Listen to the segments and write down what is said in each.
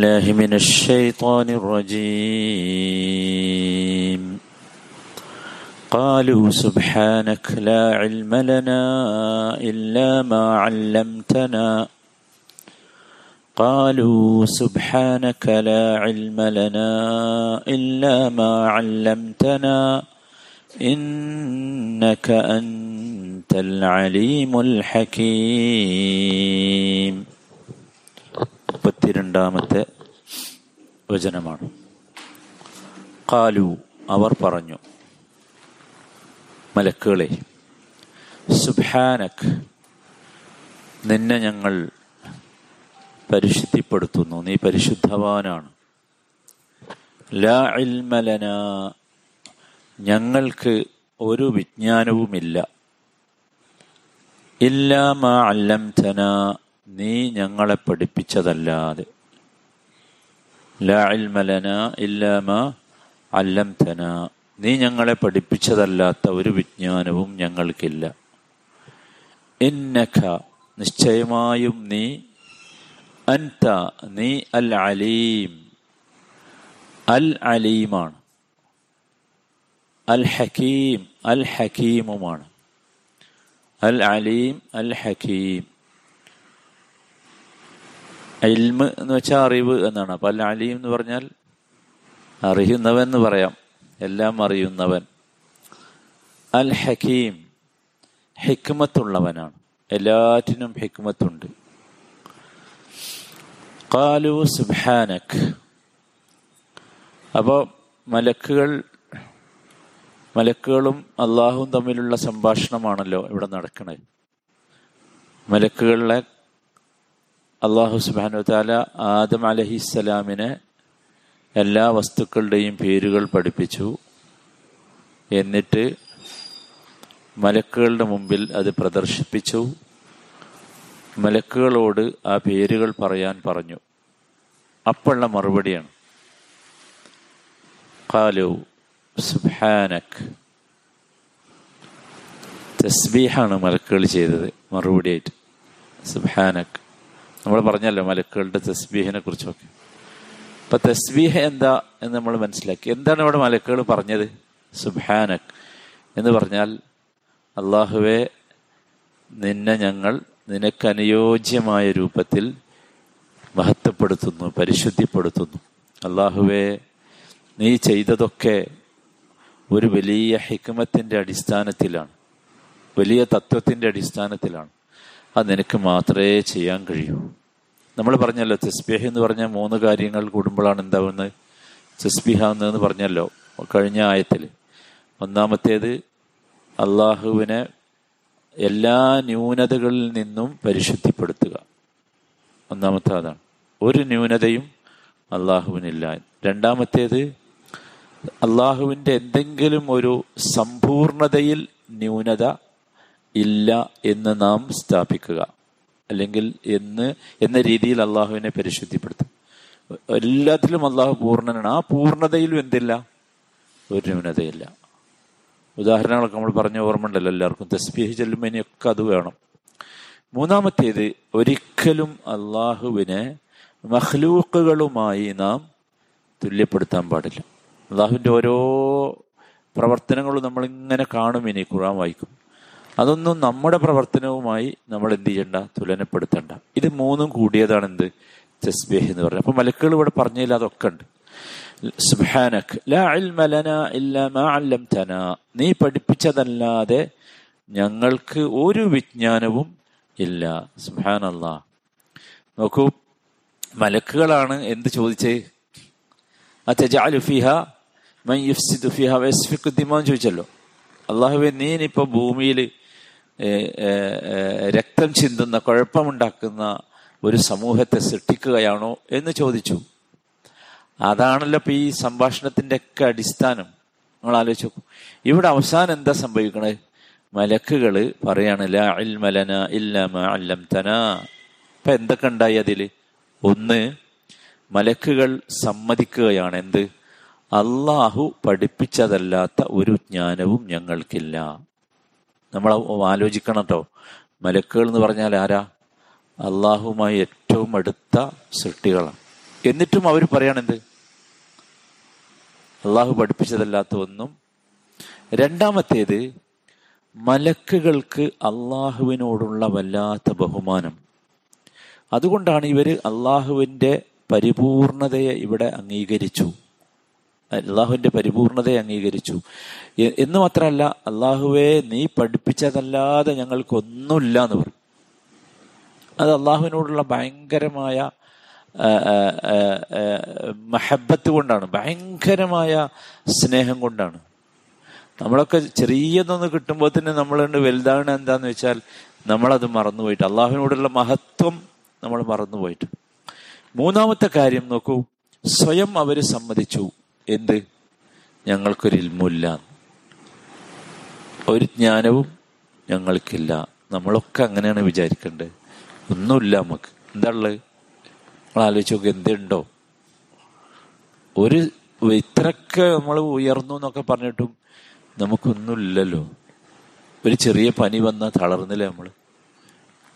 الله من الشيطان الرجيم. قالوا سبحانك لا علم لنا إلا ما علمتنا. قالوا سبحانك لا علم لنا إلا ما علمتنا. إنك أنت العليم الحكيم. മുപ്പത്തിരണ്ടാമത്തെ വചനമാണ്. കാലു അവർ പറഞ്ഞു മലക്കുകളെ സുബാനക് നിന്നെ ഞങ്ങൾ പരിശുദ്ധിപ്പെടുത്തുന്നു. നീ പരിശുദ്ധവാനാണ്. ലാ ഇൽമലന ഞങ്ങൾക്ക് ഒരു വിജ്ഞാനവുമില്ല. ഇല്ലാ മാ അല്ലംതന നീ ഞങ്ങളെ പഠിപ്പിച്ചതല്ലാതെ. അല്ലംതന. നീ ഞങ്ങളെ പഠിപ്പിച്ചതല്ലാത്ത ഒരു വിജ്ഞാനവും ഞങ്ങൾക്കില്ല. ഇന്നഖ നിശ്ചയമായും നീ അൻത നീ അൽ അലീം അൽ അലീമാണ് അൽ ഹക്കീം അൽ ഹക്കീമുമാണ് അൽ അലീം അൽ ഹക്കീം ഇൽമ് എന്ന് വെച്ചാൽ അറിവ് എന്നാണ്. അപ്പൊ അല്ല അലീം എന്ന് പറഞ്ഞാൽ അറിയുന്നവൻ എന്ന് പറയാം. എല്ലാം അറിയുന്നവൻ. അൽ ഹക്കീം ഹിക്മത്തുള്ളവനാണ്. എല്ലാറ്റിനും ഹിക്മത്തുണ്ട്. കാലു സുബാനക് അപ്പോൾ മലക്കുകൾ മലക്കുകളും അള്ളാഹുവും തമ്മിലുള്ള സംഭാഷണമാണല്ലോ ഇവിടെ നടക്കുന്നത് മലക്കുകളിലെ അള്ളാഹു സുബാനു താല ആദം അലഹിസ്സലാമിനെ എല്ലാ വസ്തുക്കളുടെയും പേരുകൾ പഠിപ്പിച്ചു. എന്നിട്ട് മലക്കുകളുടെ മുമ്പിൽ അത് പ്രദർശിപ്പിച്ചു. മലക്കുകളോട് ആ പേരുകൾ പറയാൻ പറഞ്ഞു. അപ്പോഴുള്ള മറുപടിയാണ്. കാലു സുബാനക് തസ്ബീഹാണ് മലക്കുകൾ ചെയ്തത് മറുപടിയായിട്ട്. സുബാനക് നമ്മൾ പറഞ്ഞല്ലോ മലക്കുകളുടെ തസ്ബീഹിനെ കുറിച്ചൊക്കെ. അപ്പൊ തസ്ബീഹ എന്താ എന്ന് നമ്മൾ മനസ്സിലാക്കി. എന്താണ് ഇവിടെ മലക്കുകൾ പറഞ്ഞത്? സുബാനക് എന്ന് പറഞ്ഞാൽ അള്ളാഹുവെ നിന്നെ ഞങ്ങൾ നിനക്ക് അനുയോജ്യമായ രൂപത്തിൽ മഹത്വപ്പെടുത്തുന്നു പരിശുദ്ധിപ്പെടുത്തുന്നു. അള്ളാഹുവെ നീ ചെയ്തതൊക്കെ ഒരു വലിയ ഹിക്മത്തിന്റെ അടിസ്ഥാനത്തിലാണ്. വലിയ തത്വത്തിന്റെ അടിസ്ഥാനത്തിലാണ്. അത് നിനക്ക് മാത്രമേ ചെയ്യാൻ കഴിയൂ. നമ്മൾ പറഞ്ഞല്ലോ തസ്ബീഹ് എന്ന് പറഞ്ഞ മൂന്ന് കാര്യങ്ങൾ കൂടുമ്പോഴാണ് എന്താവുന്നത്? തസ്ബീഹാന്ന് പറഞ്ഞല്ലോ കഴിഞ്ഞ ആയത്തിൽ. ഒന്നാമത്തേത് അള്ളാഹുവിനെ എല്ലാ ന്യൂനതകളിൽ നിന്നും പരിശുദ്ധിപ്പെടുത്തുക. ഒന്നാമത്തെ അതാണ് ഒരു ന്യൂനതയും അള്ളാഹുവിനില്ല. രണ്ടാമത്തേത് അള്ളാഹുവിന്റെ എന്തെങ്കിലും ഒരു സമ്പൂർണതയിൽ ന്യൂനത ഇല്ല എന്ന് നാം സ്ഥാപിക്കുക. അല്ലെങ്കിൽ എന്ന് എന്ന രീതിയിൽ അള്ളാഹുവിനെ പരിശുദ്ധിപ്പെടുത്തും. എല്ലാത്തിലും അള്ളാഹു പൂർണനാണ്. ആ പൂർണതയിലും എന്തില്ല? ഒരു ന്യൂനതയില്ല. ഉദാഹരണങ്ങളൊക്കെ നമ്മൾ പറഞ്ഞ ഓർമ്മ ഉണ്ടല്ലോ എല്ലാവർക്കും. തസ്ബീഹ് ചെല്ലുമ്പോൾ ഇനിയൊക്കെ അത് വേണം. മൂന്നാമത്തേത് ഒരിക്കലും അള്ളാഹുവിനെ മഹ്ലൂക്കുകളുമായി നാം തുല്യപ്പെടുത്താൻ പാടില്ല. അള്ളാഹുവിന്റെ ഓരോ പ്രവർത്തനങ്ങളും നമ്മളിങ്ങനെ കാണും ഇനി ഖുറാൻ വായിക്കും. അതൊന്നും നമ്മുടെ പ്രവർത്തനവുമായി നമ്മൾ എന്ത് ചെയ്യണ്ട തുലനപ്പെടുത്തണ്ട. ഇത് മൂന്നും കൂടിയതാണ് എന്ത്? തസ്ബീഹ് എന്ന് പറയുന്നത് അപ്പൊ മലക്കുകൾ ഇവിടെ പറഞ്ഞതിൽ അതൊക്കെ ഉണ്ട്. നീ പഠിപ്പിച്ചതല്ലാതെ ഞങ്ങൾക്ക് ഒരു വിജ്ഞാനവും ഇല്ല. സുബ്ഹാനല്ലാ. നോക്കൂ മലക്കുകളാണ് എന്ത് ചോദിച്ചേ? ചോദിച്ചല്ലോ. അള്ളാഹുബെ നീ ഇനിയിപ്പോ ഭൂമിയിൽ രക്തം ചിന്തുന്ന കുഴപ്പമുണ്ടാക്കുന്ന ഒരു സമൂഹത്തെ സൃഷ്ടിക്കുകയാണോ എന്ന് ചോദിച്ചു. അതാണല്ലോ ഇപ്പൊ ഈ സംഭാഷണത്തിന്റെ ഒക്കെ അടിസ്ഥാനം. നിങ്ങൾ ആലോചിച്ച് നോക്കൂ. ഇവിടെ അവസാനം എന്താ സംഭവിക്കണത് മലക്കുകൾ പറയാണ് ലാ ഇൽമലന അല്ലംതന. ഇപ്പൊ എന്തൊക്കെ ഉണ്ടായി അതിൽ? ഒന്ന് മലക്കുകൾ സമ്മതിക്കുകയാണ്. എന്ത്? അള്ളാഹു പഠിപ്പിച്ചതല്ലാത്ത ഒരു ജ്ഞാനവും ഞങ്ങൾക്കില്ല. നമ്മൾ ആലോചിക്കണം കേട്ടോ മലക്കുകൾ എന്ന് പറഞ്ഞാൽ ആരാ? അള്ളാഹുമായി ഏറ്റവും അടുത്ത സൃഷ്ടികളാണ്. എന്നിട്ടും അവർ പറയണെന്ത്? അള്ളാഹു പഠിപ്പിച്ചതല്ലാത്ത ഒന്നും രണ്ടാമത്തേത് മലക്കുകൾക്ക് അള്ളാഹുവിനോടുള്ള വല്ലാത്ത ബഹുമാനം. അതുകൊണ്ടാണ് ഇവർ അള്ളാഹുവിന്റെ പരിപൂർണതയെ ഇവിടെ അംഗീകരിച്ചു. അള്ളാഹുവിന്റെ പരിപൂർണതയെ അംഗീകരിച്ചു. എന്ന് മാത്രമല്ല അള്ളാഹുവെ നീ പഠിപ്പിച്ചതല്ലാതെ ഞങ്ങൾക്കൊന്നുമില്ല എന്ന് പറയും അത് അള്ളാഹുവിനോടുള്ള ഭയങ്കരമായ മഹബത്ത് കൊണ്ടാണ്. ഭയങ്കരമായ സ്നേഹം കൊണ്ടാണ്. നമ്മളൊക്കെ ചെറിയതൊന്ന് കിട്ടുമ്പോൾ തന്നെ നമ്മളുണ്ട് വലുതാണ് എന്താന്ന് വെച്ചാൽ നമ്മളത് മറന്നുപോയിട്ട് അള്ളാഹുവിനോടുള്ള മഹത്വം നമ്മൾ മറന്നുപോയിട്ട്. മൂന്നാമത്തെ കാര്യം നോക്കൂ. സ്വയം അവർ സമ്മതിച്ചു. എന്ത്? ഞങ്ങൾക്കൊരു ഇൽമില്ല. ഒരു ജ്ഞാനവും ഞങ്ങൾക്കില്ല. നമ്മളൊക്കെ അങ്ങനെയാണ് വിചാരിക്കേണ്ടത് ഒന്നുമില്ല നമുക്ക്. എന്താ ഉള്ളത് നമ്മൾ ആലോചിച്ച് നോക്ക് എന്തുണ്ടോ? ഒരു ഇത്രക്കെ നമ്മൾ ഉയർന്നു എന്നൊക്കെ പറഞ്ഞിട്ടും നമുക്കൊന്നുമില്ലല്ലോ. ഒരു ചെറിയ പനി വന്നാൽ തളർന്നില്ലേ നമ്മൾ?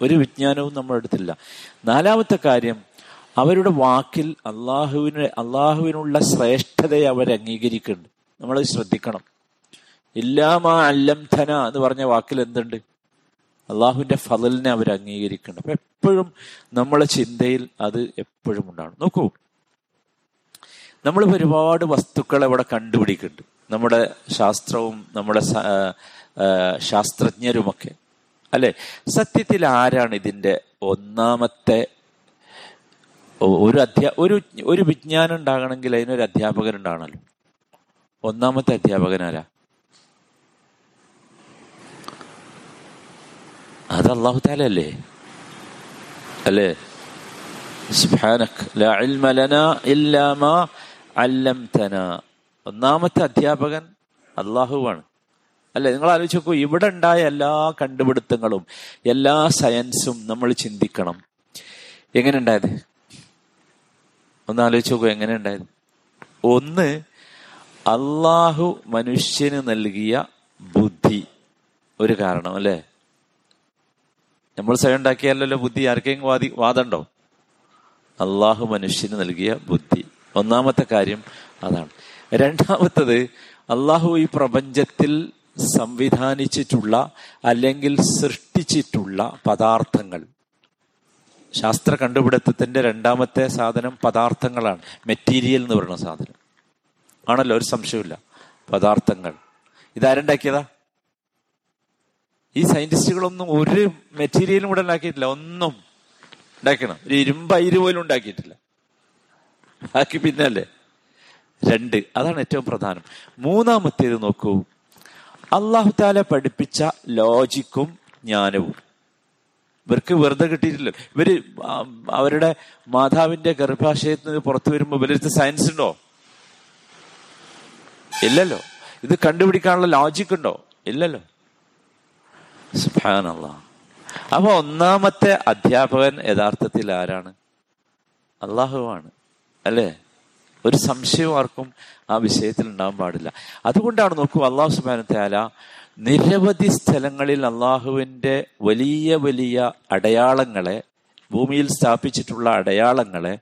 ഒരു വിജ്ഞാനവും നമ്മുടെ അടുത്തില്ല. നാലാമത്തെ കാര്യം അവരുടെ വാക്കിൽ അള്ളാഹുവിന് അള്ളാഹുവിനുള്ള ശ്രേഷ്ഠതയെ അവർ അംഗീകരിക്കുന്നുണ്ട്. നമ്മൾ ശ്രദ്ധിക്കണം. ഇല്ലാമാ അല്ലംധന എന്ന് പറഞ്ഞ വാക്കിൽ എന്തുണ്ട്? അള്ളാഹുവിന്റെ ഫതലിനെ അവർ അംഗീകരിക്കുന്നുണ്ട്. അപ്പൊ എപ്പോഴും നമ്മളെ ചിന്തയിൽ അത് എപ്പോഴും ഉണ്ടാകും നോക്കൂ. നമ്മൾ ഒരുപാട് വസ്തുക്കളെ ഇവിടെ കണ്ടുപിടിക്കുന്നുണ്ട്. നമ്മുടെ ശാസ്ത്രവും നമ്മുടെ ശാസ്ത്രജ്ഞരുമൊക്കെ. അല്ലെ? സത്യത്തിൽ ആരാണ് ഇതിന്റെ ഒന്നാമത്തെ ഒരു അധ്യാ ഒരു ഒരു വിജ്ഞാനം ഉണ്ടാകണമെങ്കിൽ അതിനൊരു അധ്യാപകൻ ഉണ്ടാകണമല്ലോ ഒന്നാമത്തെ അധ്യാപകൻ ആരാ? അത് അള്ളാഹു താലല്ലേ അല്ലേ? ലാ ഇൽമ ലനാ ഇല്ലാ മാ അല്ലംതനാ. ഒന്നാമത്തെ അധ്യാപകൻ അള്ളാഹുവാണ് അല്ലെ? നിങ്ങൾ ആലോചിച്ച് നോക്കൂ ഇവിടെ ഉണ്ടായ എല്ലാ കണ്ടുപിടുത്തങ്ങളും എല്ലാ സയൻസും നമ്മൾ ചിന്തിക്കണം. എങ്ങനെ ഉണ്ടായത്? ഒന്ന് ആലോചിച്ച് നോക്കൂ എങ്ങനെ ഉണ്ടായിരുന്നു? ഒന്ന് അള്ളാഹു മനുഷ്യന് നൽകിയ ബുദ്ധി ഒരു കാരണം അല്ലേ? നമ്മൾ സ്വയം ഉണ്ടാക്കിയാലല്ലോ ബുദ്ധി ആർക്കെങ്കിലും വാദി വാദമുണ്ടോ? അള്ളാഹു മനുഷ്യന് നൽകിയ ബുദ്ധി. ഒന്നാമത്തെ കാര്യം അതാണ്. രണ്ടാമത്തത് അള്ളാഹു ഈ പ്രപഞ്ചത്തിൽ സംവിധാനിച്ചിട്ടുള്ള അല്ലെങ്കിൽ സൃഷ്ടിച്ചിട്ടുള്ള പദാർത്ഥങ്ങൾ. ശാസ്ത്ര കണ്ടുപിടുത്തത്തിന്റെ രണ്ടാമത്തെ സാധനം പദാർത്ഥങ്ങളാണ്. മെറ്റീരിയൽ എന്ന് പറയുന്ന സാധനം. ആണല്ലോ ഒരു സംശയമില്ല പദാർത്ഥങ്ങൾ. ഇതാരുണ്ടാക്കിയതാ? ഈ സയന്റിസ്റ്റുകളൊന്നും ഒരു മെറ്റീരിയലും ഇവിടെ ഉണ്ടാക്കിയിട്ടില്ല. ഒന്നും ഉണ്ടാക്കണം. ഒരു ഇരുമ്പ് അയിര് പോലും ഉണ്ടാക്കിയിട്ടില്ല. ആക്കി പിന്നല്ലേ? രണ്ട്. അതാണ് ഏറ്റവും പ്രധാനം. മൂന്നാമത്തേത് നോക്കൂ. അള്ളാഹു താല പഠിപ്പിച്ച ലോജിക്കും ജ്ഞാനവും. ഇവർക്ക് വെറുതെ കിട്ടിയിട്ടില്ല. ഇവർ അവരുടെ മാതാവിന്റെ ഗർഭാശയത്തിൽ നിന്ന് പുറത്തു വരുമ്പോൾ ഇവരടുത്ത് സയൻസ് ഉണ്ടോ? ഇല്ലല്ലോ. ഇത് കണ്ടുപിടിക്കാനുള്ള ലോജിക് ഉണ്ടോ? ഇല്ലല്ലോ. സുബ്ഹാനല്ലാ. അപ്പൊ ഒന്നാമത്തെ അധ്യാപകൻ യഥാർത്ഥത്തിൽ ആരാണ്? അള്ളാഹുവാണ്. അല്ലേ? ഒരു സംശയവും ആർക്കും ആ വിഷയത്തിൽ ഉണ്ടാകാൻ പാടില്ല. അതുകൊണ്ടാണ് നോക്കൂ അള്ളാഹു സുബാന താല നിരവധി സ്ഥലങ്ങളിൽ അള്ളാഹുവിന്റെ വലിയ വലിയ അടയാളങ്ങളെ ഭൂമിയിൽ സ്ഥാപിച്ചിട്ടുള്ള അടയാളങ്ങളെ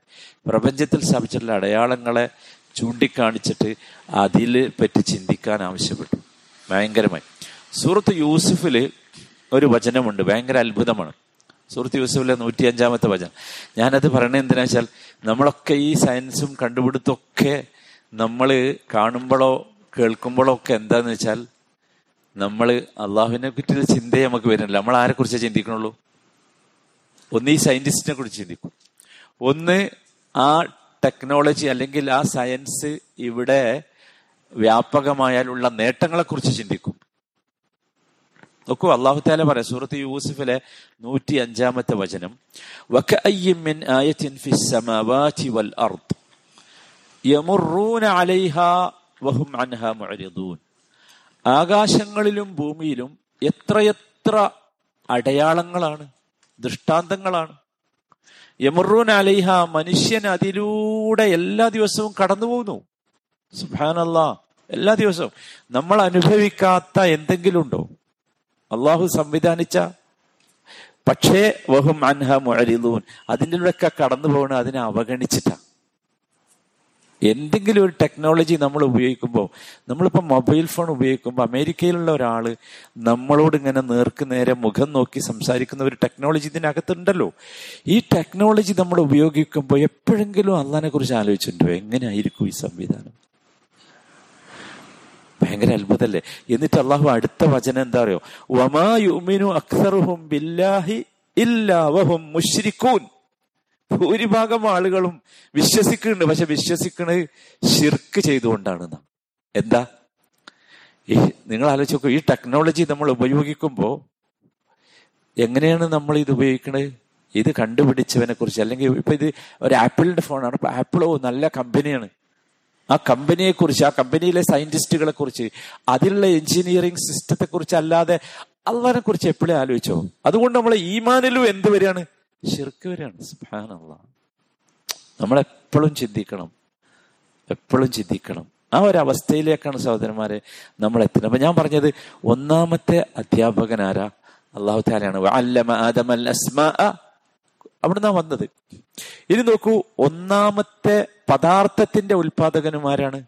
പ്രപഞ്ചത്തിൽ സ്ഥാപിച്ചിട്ടുള്ള അടയാളങ്ങളെ ചൂണ്ടിക്കാണിച്ചിട്ട് അതിൽ പറ്റി ചിന്തിക്കാൻ ആവശ്യപ്പെട്ടു. ഭയങ്കരമായി. സൂറത്ത് യൂസുഫിൽ ഒരു വചനമുണ്ട് ഭയങ്കര അത്ഭുതമാണ്. സുഹൃത്ത് യൂസുഫിലെ നൂറ്റി അഞ്ചാമത്തെ വചനം. ഞാനത് പറയണത് എന്തിനാ വെച്ചാൽ നമ്മളൊക്കെ ഈ സയൻസും കണ്ടുപിടുത്തമൊക്കെ നമ്മൾ കാണുമ്പോഴോ കേൾക്കുമ്പോഴോ ഒക്കെ എന്താന്ന് വെച്ചാൽ നമ്മൾ അള്ളാഹുവിനെ പറ്റിയുള്ള ചിന്തയെ നമുക്ക് വരുന്നില്ല. നമ്മൾ ആരെ കുറിച്ച് ചിന്തിക്കണുള്ളൂ? ഒന്ന് ഈ സയന്റിസ്റ്റിനെ കുറിച്ച് ചിന്തിക്കും. ഒന്ന് ആ ടെക്നോളജി അല്ലെങ്കിൽ ആ സയൻസ് ഇവിടെ വ്യാപകമായാലുള്ള നേട്ടങ്ങളെ കുറിച്ച് ചിന്തിക്കും. നോക്കൂ അള്ളാഹു താല പറയാം സൂറത്ത് യൂസുഫിലെ നൂറ്റി അഞ്ചാമത്തെ വചനം യമറുന അലൈഹാ വഹും ആകാശങ്ങളിലും ഭൂമിയിലും എത്രയെത്ര അടയാളങ്ങളാണ് ദൃഷ്ടാന്തങ്ങളാണ്. യമറൂൻ അലൈഹ മനുഷ്യൻ അതിലൂടെ എല്ലാ ദിവസവും കടന്നു പോകുന്നു സുഹാനല്ല എല്ലാ ദിവസവും. നമ്മൾ അനുഭവിക്കാത്ത എന്തെങ്കിലും ഉണ്ടോ? അള്ളാഹു സംവിധാനിച്ച? പക്ഷേ വഹും അൻഹ മുഅരിദൂൻ. അതിന്റെ കടന്നു പോകണ അതിനെ അവഗണിച്ചിട്ടാ എന്തെങ്കിലും ഒരു ടെക്നോളജി നമ്മൾ ഉപയോഗിക്കുമ്പോൾ നമ്മളിപ്പോൾ മൊബൈൽ ഫോൺ ഉപയോഗിക്കുമ്പോൾ അമേരിക്കയിലുള്ള ഒരാൾ നമ്മളോട് ഇങ്ങനെ നേർക്ക് നേരെ മുഖം നോക്കി സംസാരിക്കുന്ന ഒരു ടെക്നോളജി ഇതിനകത്തുണ്ടല്ലോ. ഈ ടെക്നോളജി നമ്മൾ ഉപയോഗിക്കുമ്പോൾ എപ്പോഴെങ്കിലും അള്ളഹാനെ കുറിച്ച് ആലോചിച്ചിട്ടുണ്ടോ? എങ്ങനെയായിരിക്കും ഈ സംവിധാനം? ഭയങ്കര അത്ഭുതല്ലേ? എന്നിട്ട് അള്ളാഹു അടുത്ത വചനം എന്താ അറിയോ? വമായുമിനു അക്സറുഹും ബില്ലാഹി ഇല്ലാവഹും മുഷ്രിക്കൂൻ ഭൂരിഭാഗം ആളുകളും വിശ്വസിക്കുന്നുണ്ട്. പക്ഷെ വിശ്വസിക്കുന്നത് ശിർക്ക് ചെയ്തുകൊണ്ടാണ് നാം. എന്താ? ഈ നിങ്ങൾ ആലോചിച്ച് നോക്കൂ ഈ ടെക്നോളജി നമ്മൾ ഉപയോഗിക്കുമ്പോൾ എങ്ങനെയാണ് നമ്മൾ ഇത് ഉപയോഗിക്കുന്നത്? ഇത് കണ്ടുപിടിച്ചവനെ കുറിച്ച്. അല്ലെങ്കിൽ ഇപ്പൊ ഇത് ഒരു ആപ്പിളിന്റെ ഫോണാണ്. അപ്പൊ ആപ്പിളോ നല്ല കമ്പനിയാണ്. ആ കമ്പനിയെ കുറിച്ച് ആ കമ്പനിയിലെ സയന്റിസ്റ്റുകളെ കുറിച്ച് അതിലുള്ള എഞ്ചിനീയറിംഗ് സിസ്റ്റത്തെ കുറിച്ച് അല്ലാതെ അള്ളഹാനെ കുറിച്ച് എപ്പോഴും ആലോചിച്ചോ? അതുകൊണ്ട് നമ്മളെ ഈമാനിലും എന്ത് വരികയാണ്? ഷിർക്ക് വരികയാണ് നമ്മൾ നമ്മളെപ്പോഴും ചിന്തിക്കണം. എപ്പോഴും ചിന്തിക്കണം. ആ ഒരു അവസ്ഥയിലേക്കാണ് സഹോദരന്മാരെ നമ്മൾ എത്തുന്നത്. അപ്പൊ ഞാൻ പറഞ്ഞത് ഒന്നാമത്തെ അധ്യാപകൻ ആരാ? അള്ളാഹു താലാണ് അല്ലമ ആദമൽ വന്നത്. ഇനി നോക്കൂ ഒന്നാമത്തെ പദാർത്ഥത്തിന്റെ ഉൽപാദകനുമാരാണ്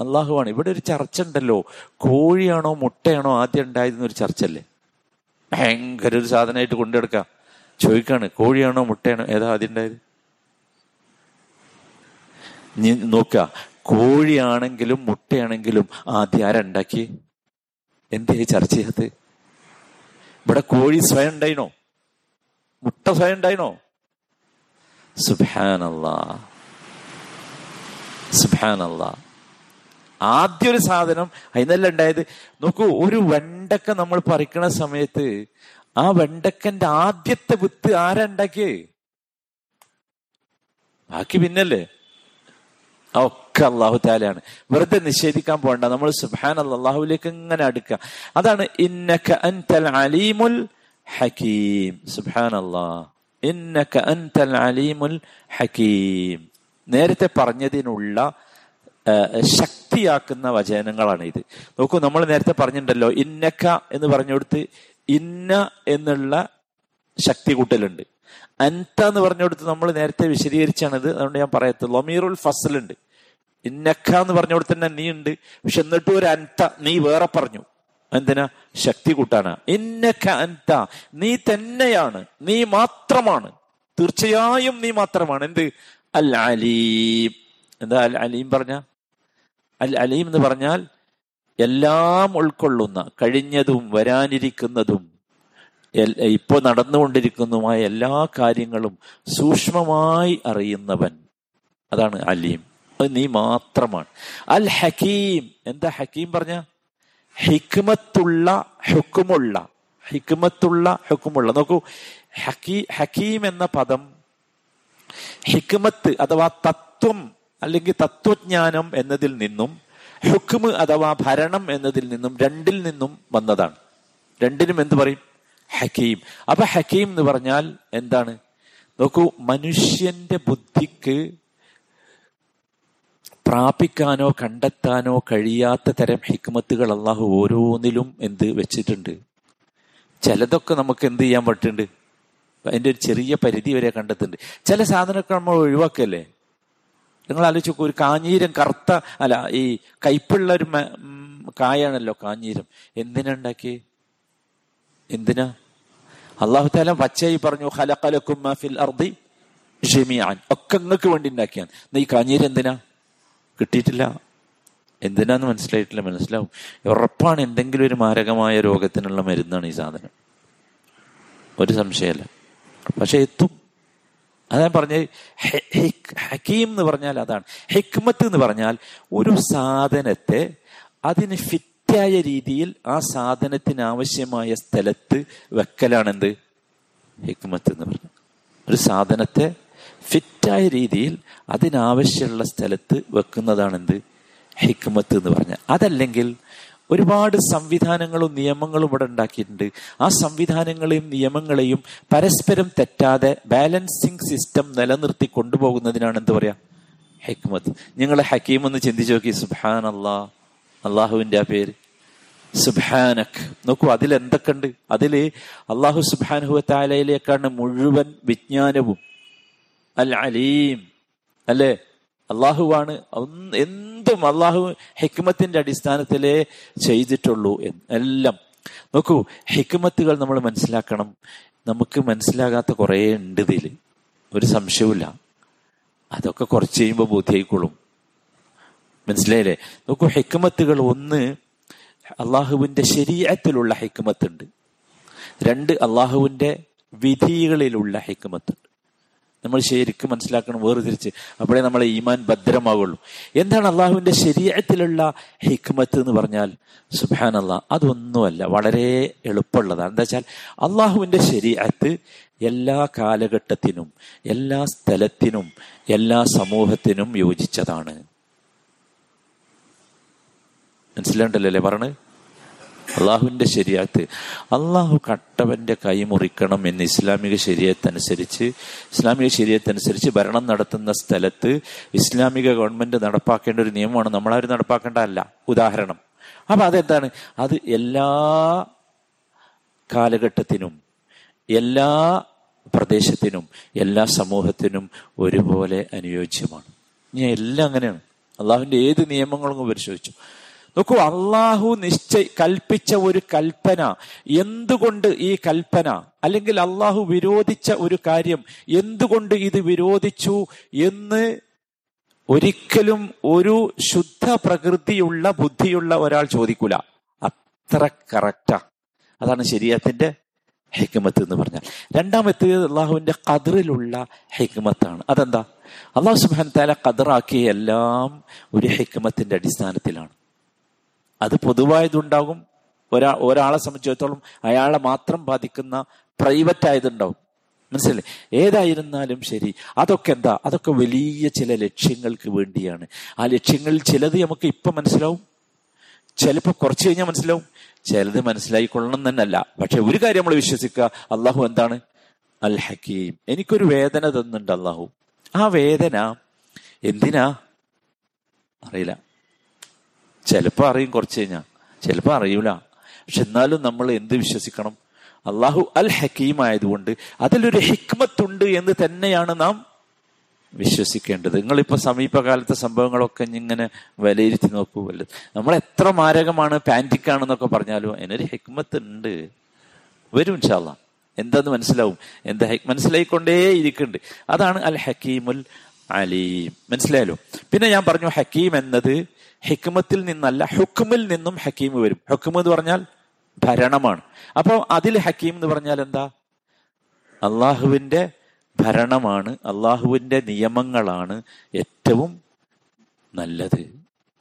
അള്ളാഹുവാണ് ഇവിടെ ഒരു ചർച്ച ഉണ്ടല്ലോ കോഴിയാണോ മുട്ടയാണോ ആദ്യം ഉണ്ടായതെന്നൊരു ചർച്ചല്ലേ? ഭയങ്കര ഒരു സാധനമായിട്ട് കൊണ്ടെടുക്കാം ചോദിക്കാണ് കോഴിയാണോ മുട്ടയാണോ ഏതാ ആദ്യം ഉണ്ടായത്? നീ നോക്ക കോഴിയാണെങ്കിലും മുട്ടയാണെങ്കിലും ആദ്യം ആരുണ്ടാക്കി എന്തേ ചർച്ച ചെയ്യാത്ത ഇവിടെ കോഴി സ്വയം ഉണ്ടായിനോ? മുട്ട സ്വയം ഉണ്ടായിനോ? സുബാനല്ലാ ആദ്യ ഒരു സാധനം അതിനെല്ലാം ഉണ്ടായത്. നോക്കൂ ഒരു വെണ്ടക്ക നമ്മൾ പറിക്കണ സമയത്ത് ആ വെണ്ടക്കന്റെ ആദ്യത്തെ വിത്ത് ആരാ ഉണ്ടാക്കിയേ? ബാക്കി പിന്നല്ലേ? ഒക്കെ അള്ളാഹു താലയാണ് വെറുതെ നിഷേധിക്കാൻ പോകണ്ട നമ്മൾ സുബാൻ അള്ളാഹുലേക്ക് എങ്ങനെ അടുക്കുക അതാണ് ഇന്നക അൻതൽ അലീമുൽ ഹക്കീം സുബാൻ അള്ളാഹ് ഇന്നക അൻതൽ അലീമുൽ ഹക്കീം നേരത്തെ പറഞ്ഞതിനുള്ള ശക്തിയാക്കുന്ന വചനങ്ങളാണ് ഇത് നോക്കൂ നമ്മൾ നേരത്തെ പറഞ്ഞിട്ടുണ്ടല്ലോ ഇന്നക്ക എന്ന് പറഞ്ഞുകൊടുത്ത് ഇന്ന എന്നുള്ള ശക്തി കൂട്ടലുണ്ട്. അൻത എന്ന് പറഞ്ഞുകൊടുത്ത് നമ്മൾ നേരത്തെ വിശദീകരിച്ചാണിത്. അതുകൊണ്ട് ഞാൻ പറയത്തുള്ളൂ. ലൊമീറുൽ ഫസലുണ്ട്. ഇന്നക്ക എന്ന് പറഞ്ഞുകൊടുത്ത് തന്നെ നീ ഉണ്ട് പക്ഷെ എന്നിട്ടും ഒരു അൻത നീ വേറെ പറഞ്ഞു. എന്തിനാ ശക്തി കൂട്ടാണ്. ഇന്നക്ക അൻത നീ തന്നെയാണ്. നീ മാത്രമാണ്. തീർച്ചയായും നീ മാത്രമാണ്. എന്ത്? അൽ അലീം എന്താ അൽ അലീം പറഞ്ഞ? അൽ അലീം എന്ന് പറഞ്ഞാൽ എല്ലാം ഉൾക്കൊള്ളുന്ന കഴിഞ്ഞതും വരാനിരിക്കുന്നതും ഇപ്പോൾ നടന്നുകൊണ്ടിരിക്കുന്നതുമായ എല്ലാ കാര്യങ്ങളും സൂക്ഷ്മമായി അറിയുന്നവൻ അതാണ് അലീം. അത് നീ മാത്രമാണ്. അൽ ഹക്കീം എന്താ ഹക്കീം പറഞ്ഞ? ഹിക്മത്തുള്ള ഹുക്കുമുള്ള. ഹിക്മത്തുള്ള ഹുക്കുമുള്ള. നോക്കൂ ഹക്കീ ഹക്കീം എന്ന പദം ഹിക്മത്ത് അഥവാ തത്വം അല്ലെങ്കിൽ തത്വജ്ഞാനം എന്നതിൽ നിന്നും ഹുക്മ് അഥവാ ഭരണം എന്നതിൽ നിന്നും രണ്ടിൽ നിന്നും വന്നതാണ്. രണ്ടിനും എന്ത് പറയും? ഹക്കീം. അപ്പൊ ഹക്കീം എന്ന് പറഞ്ഞാൽ എന്താണ്? നോക്കൂ മനുഷ്യന്റെ ബുദ്ധിക്ക് പ്രാപിക്കാനോ കണ്ടെത്താനോ കഴിയാത്ത തരം ഹിക്മത്തുകൾ അള്ളാഹു ഓരോന്നിലും എന്ത് വെച്ചിട്ടുണ്ട്. ചിലതൊക്കെ നമുക്ക് എന്ത് ചെയ്യാൻ പറ്റുന്നുണ്ട്? അതിന്റെ ഒരു ചെറിയ പരിധി വരെ കണ്ടെത്തുന്നുണ്ട്. ചില സാധനമൊക്കെ നമ്മൾ ഒഴിവാക്കല്ലേ? നിങ്ങൾ ആലോചിച്ച് ഒരു കാഞ്ഞീരം കറുത്ത അല്ല ഈ കയ്പുള്ള ഒരു കായാണല്ലോ കാഞ്ഞീരം. എന്തിനാ ഉണ്ടാക്കി എന്തിനാ? അള്ളാഹു താല പച്ചയായി പറഞ്ഞു ഹലക്കലക്കും അർദി ഷെമിയാൻ ഒക്കെ നിങ്ങൾക്ക് വേണ്ടി ഉണ്ടാക്കിയാണ്. ഈ കാഞ്ഞീരം എന്തിനാ? കിട്ടിയിട്ടില്ല. എന്തിനാന്ന് മനസ്സിലായിട്ടില്ല മനസ്സിലാവും. ഉറപ്പാണ് എന്തെങ്കിലും ഒരു മാരകമായ രോഗത്തിനുള്ള മരുന്നാണ് ഈ സാധനം. ഒരു സംശയമല്ല പക്ഷെ എത്തും. അതാ പറഞ്ഞ ഹക്കീം എന്ന് പറഞ്ഞാൽ അതാണ്. ഹിക്മത്ത് എന്ന് പറഞ്ഞാൽ ഒരു സാധനത്തെ അതിന് ഫിറ്റായ രീതിയിൽ ആ സാധനത്തിന് ആവശ്യമായ സ്ഥലത്ത് വെക്കലാണെന്ത്? ഹിക്മത്ത് എന്ന് പറഞ്ഞു ഒരു സാധനത്തെ ഫിറ്റായ രീതിയിൽ അതിനാവശ്യമുള്ള സ്ഥലത്ത് വെക്കുന്നതാണെന്ത്? ഹിക്മത്ത് എന്ന് പറഞ്ഞാൽ. അതല്ലെങ്കിൽ ഒരുപാട് സംവിധാനങ്ങളും നിയമങ്ങളും ഇവിടെ ഉണ്ടാക്കിയിട്ടുണ്ട്. ആ സംവിധാനങ്ങളെയും നിയമങ്ങളെയും പരസ്പരം തെറ്റാതെ ബാലൻസിങ് സിസ്റ്റം നിലനിർത്തി കൊണ്ടുപോകുന്നതിനാണ് എന്ത് പറയാ? ഹെക്മത്ത്. നിങ്ങൾ ഹക്കീം എന്ന് ചിന്തിച്ചു നോക്കി. സുബാൻ അള്ളാ അള്ളാഹുവിന്റെ ആ പേര്. സുബാനക് നോക്കൂ അതിൽ എന്തൊക്കെ ഉണ്ട് അതിൽ അള്ളാഹു സുബാനുഹു താലയിലേക്കാണ് മുഴുവൻ വിജ്ഞാനവും. അൽ അലീം അല്ലേ? അള്ളാഹുവാണ്. എന്തും അള്ളാഹു ഹിക്മത്തിന്റെ അടിസ്ഥാനത്തിലേ ചെയ്തിട്ടുള്ളൂ എല്ലാം. നോക്കൂ ഹിക്മത്തുകൾ നമ്മൾ മനസ്സിലാക്കണം. നമുക്ക് മനസ്സിലാകാത്ത കുറേ ഉണ്ട് ഇതിൽ ഒരു സംശയവുമില്ല. അതൊക്കെ കുറച്ച് കഴിയുമ്പോൾ ബോധ്യായിക്കോളും. മനസ്സിലായില്ലേ? നോക്കൂ ഹിക്മത്തുകൾ ഒന്ന് അള്ളാഹുവിന്റെ ശരീരത്തിലുള്ള ഹിക്മത്തുണ്ട്. രണ്ട് അള്ളാഹുവിന്റെ വിധികളിലുള്ള ഹിക്മത്തുണ്ട്. നമ്മൾ ശരിക്കും മനസ്സിലാക്കണം വേർതിരിച്ച്. അപ്പോഴേ നമ്മളെ ഈമാൻ ഭദ്രമാവുള്ളൂ. എന്താണ് അള്ളാഹുവിന്റെ ശരീരത്തിലുള്ള ഹിക്മത്ത് എന്ന് പറഞ്ഞാൽ? സുബാൻ അള്ളാഹ് അതൊന്നുമല്ല. വളരെ എളുപ്പമുള്ളതാണ്. എന്താ വെച്ചാൽ അള്ളാഹുവിന്റെ ശരീരത്ത് എല്ലാ കാലഘട്ടത്തിനും എല്ലാ സ്ഥലത്തിനും എല്ലാ സമൂഹത്തിനും യോജിച്ചതാണ്. മനസ്സിലാണ്ടല്ലോ അല്ലേ അള്ളാഹുവിന്റെ ശരിയാത്ത്. അള്ളാഹു കട്ടവന്റെ കൈ മുറിക്കണം എന്ന് ഇസ്ലാമിക ശരീരത്തനുസരിച്ച് ഇസ്ലാമിക ശരീരത്തനുസരിച്ച് ഭരണം നടത്തുന്ന സ്ഥലത്ത് ഇസ്ലാമിക ഗവൺമെന്റ് നടപ്പാക്കേണ്ട ഒരു നിയമമാണ് നമ്മളാരും നടപ്പാക്കേണ്ടതല്ല. ഉദാഹരണം. അപ്പൊ അതെന്താണ്? അത് എല്ലാ കാലഘട്ടത്തിനും എല്ലാ പ്രദേശത്തിനും എല്ലാ സമൂഹത്തിനും ഒരുപോലെ അനുയോജ്യമാണ്. ഇനി എല്ലാം അങ്ങനെയാണ്. അള്ളാഹുവിന്റെ ഏത് നിയമങ്ങളും പരിശോധിച്ചു. നോക്കൂ അള്ളാഹു നിശ്ചയി കൽപ്പിച്ച ഒരു കൽപ്പന. എന്തുകൊണ്ട് ഈ കൽപ്പന? അല്ലെങ്കിൽ അള്ളാഹു വിരോധിച്ച ഒരു കാര്യം എന്തുകൊണ്ട് ഇത് വിരോധിച്ചു എന്ന് ഒരിക്കലും ഒരു ശുദ്ധ പ്രകൃതിയുള്ള ബുദ്ധിയുള്ള ഒരാൾ ചോദിക്കൂല. അത്ര കറക്റ്റാ അതാണ് ശരീരത്തിന്റെ ഹെക്മത്ത് എന്ന് പറഞ്ഞാൽ. രണ്ടാമത്തെ അള്ളാഹുവിന്റെ കതിറിലുള്ള ഹെക്മത്താണ്. അതെന്താ? അള്ളാഹു സുബാൻ താല കതിറാക്കിയ എല്ലാം ഒരു ഹെക്മത്തിന്റെ അടിസ്ഥാനത്തിലാണ്. അത് പൊതുവായതുണ്ടാകും. ഒരാ ഒരാളെ സംബന്ധിച്ചിടത്തോളം അയാളെ മാത്രം ബാധിക്കുന്ന പ്രൈവറ്റ് ആയതുണ്ടാവും. മനസ്സിലെ ഏതായിരുന്നാലും ശരി അതൊക്കെ എന്താ? അതൊക്കെ വലിയ ചില ലക്ഷ്യങ്ങൾക്ക് വേണ്ടിയാണ്. ആ ലക്ഷ്യങ്ങളിൽ ചിലത് നമുക്ക് ഇപ്പം മനസ്സിലാവും. ചിലപ്പോൾ കുറച്ച് കഴിഞ്ഞാൽ മനസ്സിലാവും. ചിലത് മനസ്സിലായിക്കൊള്ളണം തന്നെയല്ല പക്ഷെ ഒരു കാര്യം നമ്മൾ വിശ്വസിക്കുക അള്ളാഹു എന്താണ്? അൽ ഹക്കീം എനിക്കൊരു വേദന തന്നുണ്ട് അള്ളാഹു. ആ വേദന എന്തിനാ? അറിയില്ല. ചിലപ്പോൾ അറിയും കുറച്ച് കഴിഞ്ഞാൽ ചിലപ്പോൾ അറിയൂല. പക്ഷെ എന്നാലും നമ്മൾ എന്ത് വിശ്വസിക്കണം? അള്ളാഹു അൽ ഹക്കീം ആയതുകൊണ്ട് അതിലൊരു ഹിക്മത്തുണ്ട് എന്ന് തന്നെയാണ് നാം വിശ്വസിക്കേണ്ടത്. നിങ്ങളിപ്പോ സമീപകാലത്തെ സംഭവങ്ങളൊക്കെ ഇങ്ങനെ വിലയിരുത്തി നോക്കൂ വല്ല നമ്മൾ എത്ര മാരകമാണ് പാന്റിക്കാണെന്നൊക്കെ പറഞ്ഞാലും അതിനൊരു ഹിക്മത്ത് ഉണ്ട് വരും ഇൻഷാല്ല എന്താന്ന് മനസ്സിലാവും? എന്താ മനസ്സിലായിക്കൊണ്ടേ ഇരിക്കുന്നുണ്ട് അതാണ് അൽ ഹക്കീമുൽ അലീം. മനസ്സിലായല്ലോ? പിന്നെ ഞാൻ പറഞ്ഞു ഹക്കീം എന്നത് ഹിക്മത്തിൽ നിന്നല്ല ഹുക്മിൽ നിന്നും ഹക്കീം വരും. ഹുക്മ എന്ന് പറഞ്ഞാൽ ഭരണമാണ്. അപ്പൊ അതിൽ ഹക്കീം എന്ന് പറഞ്ഞാൽ എന്താ? അള്ളാഹുവിന്റെ ഭരണമാണ് അള്ളാഹുവിന്റെ നിയമങ്ങളാണ് ഏറ്റവും നല്ലത്.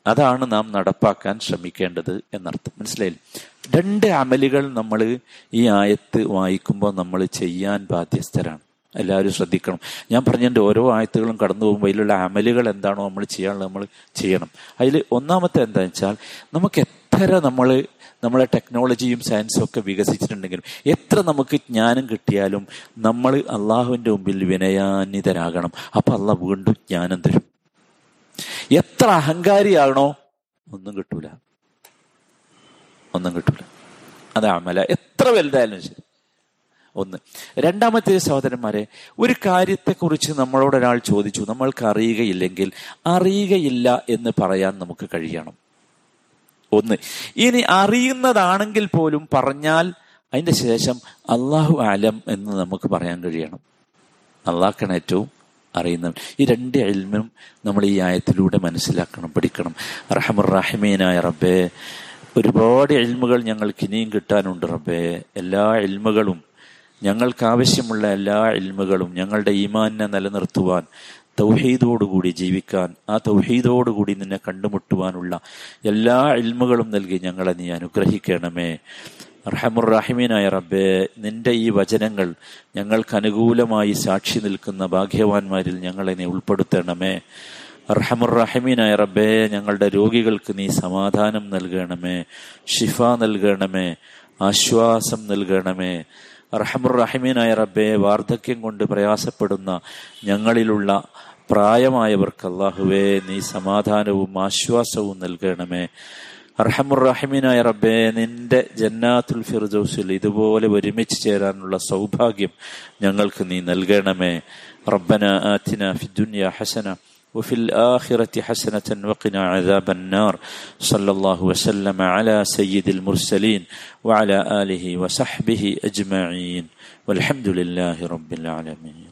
അതാണ് നാം നടപ്പാക്കാൻ ശ്രമിക്കേണ്ടത് എന്നർത്ഥം. മനസ്സിലായില്ലേ? രണ്ട് അമലുകൾ നമ്മൾ ഈ ആയത്ത് വായിക്കുമ്പോൾ നമ്മൾ ചെയ്യാൻ ബാധ്യസ്ഥരാണ്. എല്ലാവരും ശ്രദ്ധിക്കണം. ഞാൻ പറഞ്ഞതിന്റെ ഓരോ ആയത്തുകളും കടന്നു പോകുമ്പോൾ അതിലുള്ള അമലുകൾ എന്താണോ നമ്മൾ ചെയ്യാനുള്ളത് നമ്മൾ ചെയ്യണം. അതിൽ ഒന്നാമത്തെ എന്താണെന്ന് വെച്ചാൽ നമുക്ക് എത്ര നമ്മൾ നമ്മളെ ടെക്നോളജിയും സയൻസും ഒക്കെ വികസിച്ചിട്ടുണ്ടെങ്കിലും എത്ര നമുക്ക് ജ്ഞാനം കിട്ടിയാലും നമ്മൾ അള്ളാഹുവിന്റെ മുമ്പിൽ വിനയാന്വിതരാകണം. അപ്പം അള്ളാഹ് വീണ്ടും ജ്ഞാനം തരും. എത്ര അഹങ്കാരിയാണോ ഒന്നും കിട്ടൂല. ഒന്നും കിട്ടൂല. അത് അമല. എത്ര വലുതായാലും ശരി. ഒന്ന്. രണ്ടാമത്തെ സഹോദരന്മാരെ ഒരു കാര്യത്തെക്കുറിച്ച് നമ്മളോട് ഒരാൾ ചോദിച്ചു. നമ്മൾക്ക് അറിയുകയില്ലെങ്കിൽ അറിയുകയില്ല എന്ന് പറയാൻ നമുക്ക് കഴിയണം. ഒന്ന്. ഇനി അറിയുന്നതാണെങ്കിൽ പോലും പറഞ്ഞാൽ അതിന്റെ ശേഷം അള്ളാഹു ആലം എന്ന് നമുക്ക് പറയാൻ കഴിയണം. അള്ളാഹ്ക്കാണ് ഏറ്റവും അറിയുന്നത്. ഈ രണ്ട് എൽമും നമ്മൾ ഈ ആയത്തിലൂടെ മനസ്സിലാക്കണം പഠിക്കണം. റഹമുറാഹിമീനായ റബ്ബേ ഒരുപാട് എൽമുകൾ ഞങ്ങൾക്ക് ഇനിയും കിട്ടാനുണ്ട് റബ്ബേ. എല്ലാ എൽമുകളും ഞങ്ങൾക്ക് ആവശ്യമുള്ള എല്ലാ ഇൽമുകളും ഞങ്ങളുടെ ഈമാനിനെ നിലനിർത്തുവാൻ തൗഹീദോടുകൂടി ജീവിക്കാൻ ആ തൗഹീദോടുകൂടി നിന്നെ കണ്ടുമുട്ടുവാനുള്ള എല്ലാ ഇൽമുകളും നൽകി ഞങ്ങളെ നീ അനുഗ്രഹിക്കണമേ. റഹമുറഹിമീനായ റബ്ബേ നിന്റെ ഈ വചനങ്ങൾ ഞങ്ങൾക്ക് അനുകൂലമായി സാക്ഷി നിൽക്കുന്ന ഭാഗ്യവാന്മാരിൽ ഞങ്ങളെ നീ ഉൾപ്പെടുത്തണമേ. റഹമുറഹിമീനായ റബ്ബേ ഞങ്ങളുടെ രോഗികൾക്ക് നീ സമാധാനം നൽകണമേ ഷിഫ നൽകണമേ ആശ്വാസം നൽകണമേ. റഹമുറഹിമീനായ റബ്ബെ വാർദ്ധക്യം കൊണ്ട് പ്രയാസപ്പെടുന്ന ഞങ്ങളിലുള്ള പ്രായമായവർക്ക് അള്ളാഹുവേ നീ സമാധാനവും ആശ്വാസവും നൽകണമേ. അർഹമുറഹിമീനായ റബ്ബെ നിന്റെ ജന്നാത്തുൽ ഫിർദൌസിൽ ഇതുപോലെ ഒരുമിച്ച് ചേരാനുള്ള സൗഭാഗ്യം ഞങ്ങൾക്ക് നീ നൽകണമേ. റബ്ബന ആത്തിന ഫിദുന്യ ഹസന وفي الآخرة حسنة وقنا عذاب النار. صلى الله وسلم على سيد المرسلين وعلى آله وصحبه أجمعين. والحمد لله رب العالمين.